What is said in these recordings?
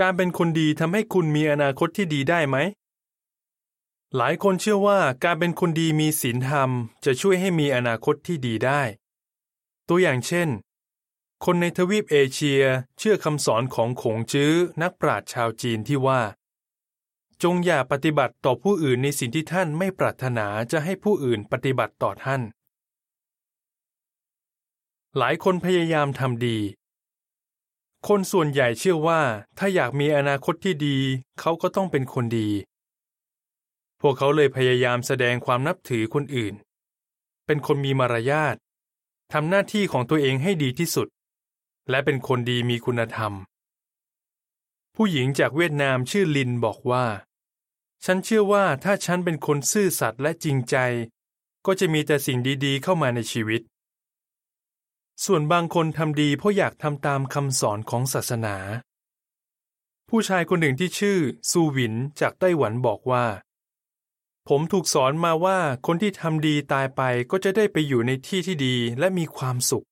การเป็นคนดีทำให้คุณมีอนาคตที่ดีได้ไหม หลายคนเชื่อว่าการเป็นคนดีมีศีลธรรม จะช่วยให้มีอนาคตที่ดีได้ ตัวอย่างเช่น คนในทวีปเอเชียเชื่อคำสอนของขงจื้อนักปราชญ์ชาวจีนที่ว่า จงอย่าปฏิบัติต่อผู้อื่นในสิ่งที่ท่านไม่ปรารถนาจะให้ผู้อื่นปฏิบัติต่อท่าน หลายคนพยายามทำดี คนส่วนใหญ่เชื่อว่าถ้าอยากมีอนาคตที่ดี เขาก็ต้องเป็นคนดี พวกเขาเลยพยายามแสดงความนับถือคนอื่น เป็นคนมีมารยาททำหน้าที่ของตัวเองให้ดีที่สุด และเป็นคนดีมีคุณธรรม ผู้หญิงจากเวียดนามชื่อลินบอกว่า ฉันเชื่อว่าถ้าฉันเป็นคนซื่อสัตย์และจริงใจ ก็จะมีแต่สิ่งดีๆ เข้ามาในชีวิต ส่วนบางคนทำดีเพราะอยากทำตามคำสอนของศาสนา ผู้ชายคนหนึ่งที่ชื่อ ซูหวินจากไต้หวันบอกว่า ผมถูกสอนมาว่าคนที่ทำดีตายไปก็จะได้ไปอยู่ในที่ที่ดีและมีความสุข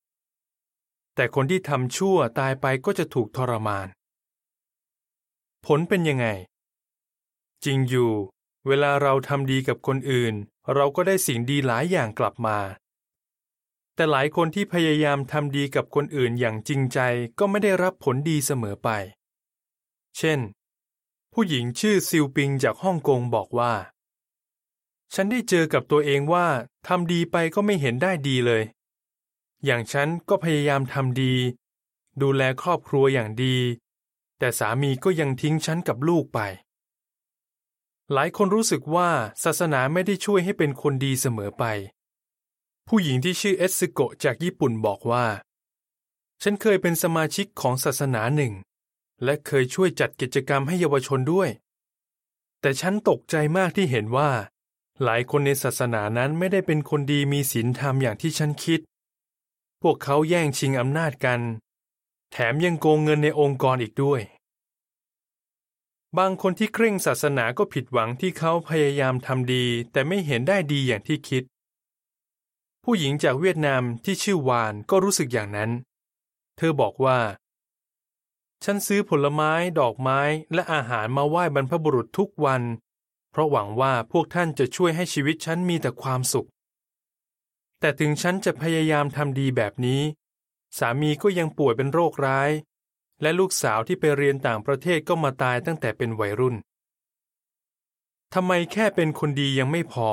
แต่คนที่ทำชั่วตายไปก็จะถูกทรมาน ผลเป็นยังไง จริงอยู่ เวลาเราทำดีกับคนอื่น เราก็ได้สิ่งดีหลายอย่างกลับมา แต่หลายคนที่พยายามทำดีกับคนอื่นอย่างจริงใจก็ไม่ได้รับผลดีเสมอไป เช่น ผู้หญิงชื่อซิวปิงจากฮ่องกงบอกว่า ฉันได้เจอกับตัวเองว่าทำดีไปก็ไม่เห็นได้ดีเลย อย่างฉันก็พยายามทำดี ดูแลครอบครัวอย่างดี แต่สามีก็ยังทิ้งฉันกับลูกไป หลายคนรู้สึกว่าศาสนาไม่ได้ช่วยให้เป็นคนดีเสมอไป ผู้หญิงที่ชื่อเอสซิโกะจากญี่ปุ่นบอกว่า ฉันเคยเป็นสมาชิกของศาสนาหนึ่ง และเคยช่วยจัดกิจกรรมให้เยาวชนด้วย แต่ฉันตกใจมากที่เห็นว่า หลายคนในศาสนานั้นไม่ได้เป็นคนดีมีศีลธรรมอย่างที่ฉันคิด พวกเขาแย่งชิงอำนาจกัน แถมยังโกงเงินในองค์กรอีกด้วย บางคนที่เคร่งศาสนาก็ผิดหวังที่เขาพยายามทำดี แต่ไม่เห็นได้ดีอย่างที่คิด ผู้หญิงจากเวียดนามที่ชื่อวานก็รู้สึกอย่างนั้น เธอบอกว่า ฉันซื้อผลไม้ดอกไม้และอาหารมาไหว้บรรพบุรุษทุกวัน เพราะหวังว่าพวกท่านจะช่วยให้ชีวิตฉันมีแต่ความสุข แต่ถึงฉันจะพยายามทำดีแบบนี้ สามีก็ยังป่วยเป็นโรคร้าย และลูกสาวที่ไปเรียนต่างประเทศก็มาตายตั้งแต่เป็นวัยรุ่นทำไมแค่เป็นคนดียังไม่พอ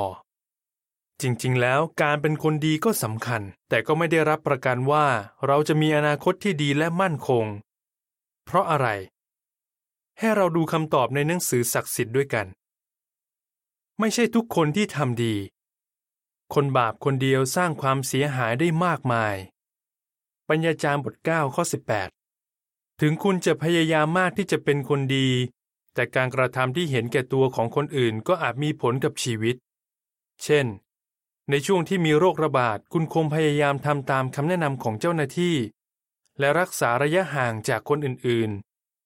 จริงๆ แล้วการเป็นคนดีก็สำคัญ แต่ก็ไม่ได้รับประกันว่า เราจะมีอนาคตที่ดีและมั่นคง เพราะอะไร ให้เราดูคำตอบในหนังสือศักดิ์สิทธิ์ด้วยกัน ไม่ใช่ทุกคนที่ทำดี คนบาปคนเดียวสร้างความเสียหายได้มากมาย ปัญญาจารย์บท 9 ข้อ 18 ถึงคุณจะพยายามมากที่จะเป็นคนดี แต่การกระทำที่เห็นแก่ตัวของคนอื่นก็อาจมีผลกับชีวิต เช่น ในช่วงที่มีโรคระบาดคุณคงพยายามทำตามคำแนะนำของเจ้าหน้าที่ และรักษาระยะห่างจากคนอื่น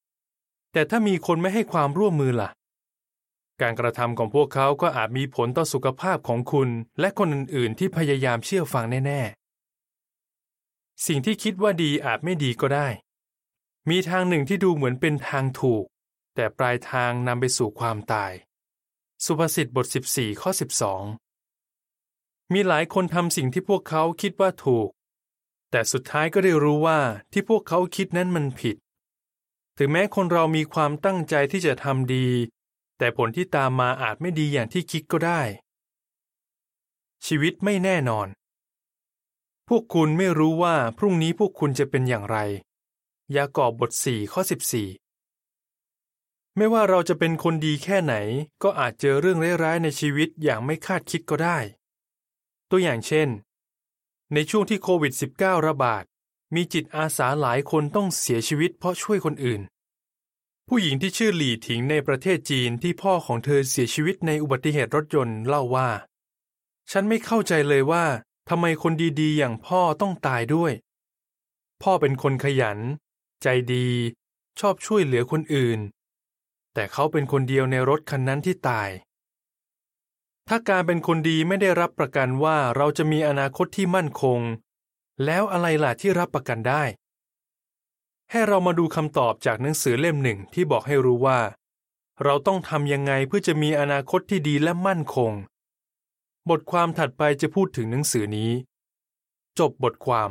ๆ แต่ถ้ามีคนไม่ให้ความร่วมมือล่ะ การกระทำของพวกเขาก็อาจมีผลต่อสุขภาพของคุณและคนอื่นๆ ที่พยายามเชื่อฟังแน่ๆ สิ่งที่คิดว่าดีอาจไม่ดีก็ได้ มีทางหนึ่งที่ดูเหมือนเป็นทางถูก แต่ปลายทางนำไปสู่ความตาย สุภาษิตบท 14 ข้อ 12 มีหลายคนทำสิ่งที่พวกเขาคิดว่าถูก แต่สุดท้ายก็ได้รู้ว่าที่พวกเขาคิดนั้นมันผิด ถึงแม้คนเรามีความตั้งใจที่จะทำดี แต่ผลที่ตามมาอาจไม่ดีอย่างที่คิดก็ได้ ชีวิตไม่แน่นอน พวกคุณไม่รู้ว่าพรุ่งนี้พวกคุณจะเป็นอย่างไร ยากอบบท4ข้อ14 ไม่ว่าเราจะเป็นคนดีแค่ไหน ก็อาจเจอเรื่องร้ายๆในชีวิตอย่างไม่คาดคิดก็ได้ ตัวอย่างเช่น ในช่วงที่โควิด -19 ระบาด มีจิตอาสาหลายคนต้องเสียชีวิตเพราะช่วยคนอื่น ผู้หญิงที่ชื่อหลี่ถิงในประเทศจีนที่พ่อของเธอเสียชีวิตในอุบัติเหตุรถยนต์เล่าว่า ฉันไม่เข้าใจเลยว่าทำไมคนดีๆ อย่างพ่อต้องตายด้วย พ่อเป็นคนขยัน ใจดี ชอบช่วยเหลือคนอื่น แต่เขาเป็นคนเดียวในรถคันนั้นที่ตาย ถ้าการเป็นคนดีไม่ได้รับประกันว่าเราจะมีอนาคตที่มั่นคง แล้วอะไรล่ะที่รับประกันได้ ให้เรามาดูคำตอบจากหนังสือเล่มหนึ่งที่บอกให้รู้ว่า เราต้องทำยังไงเพื่อจะมีอนาคตที่ดีและมั่นคง บทความถัดไปจะพูดถึงหนังสือนี้ จบบทความ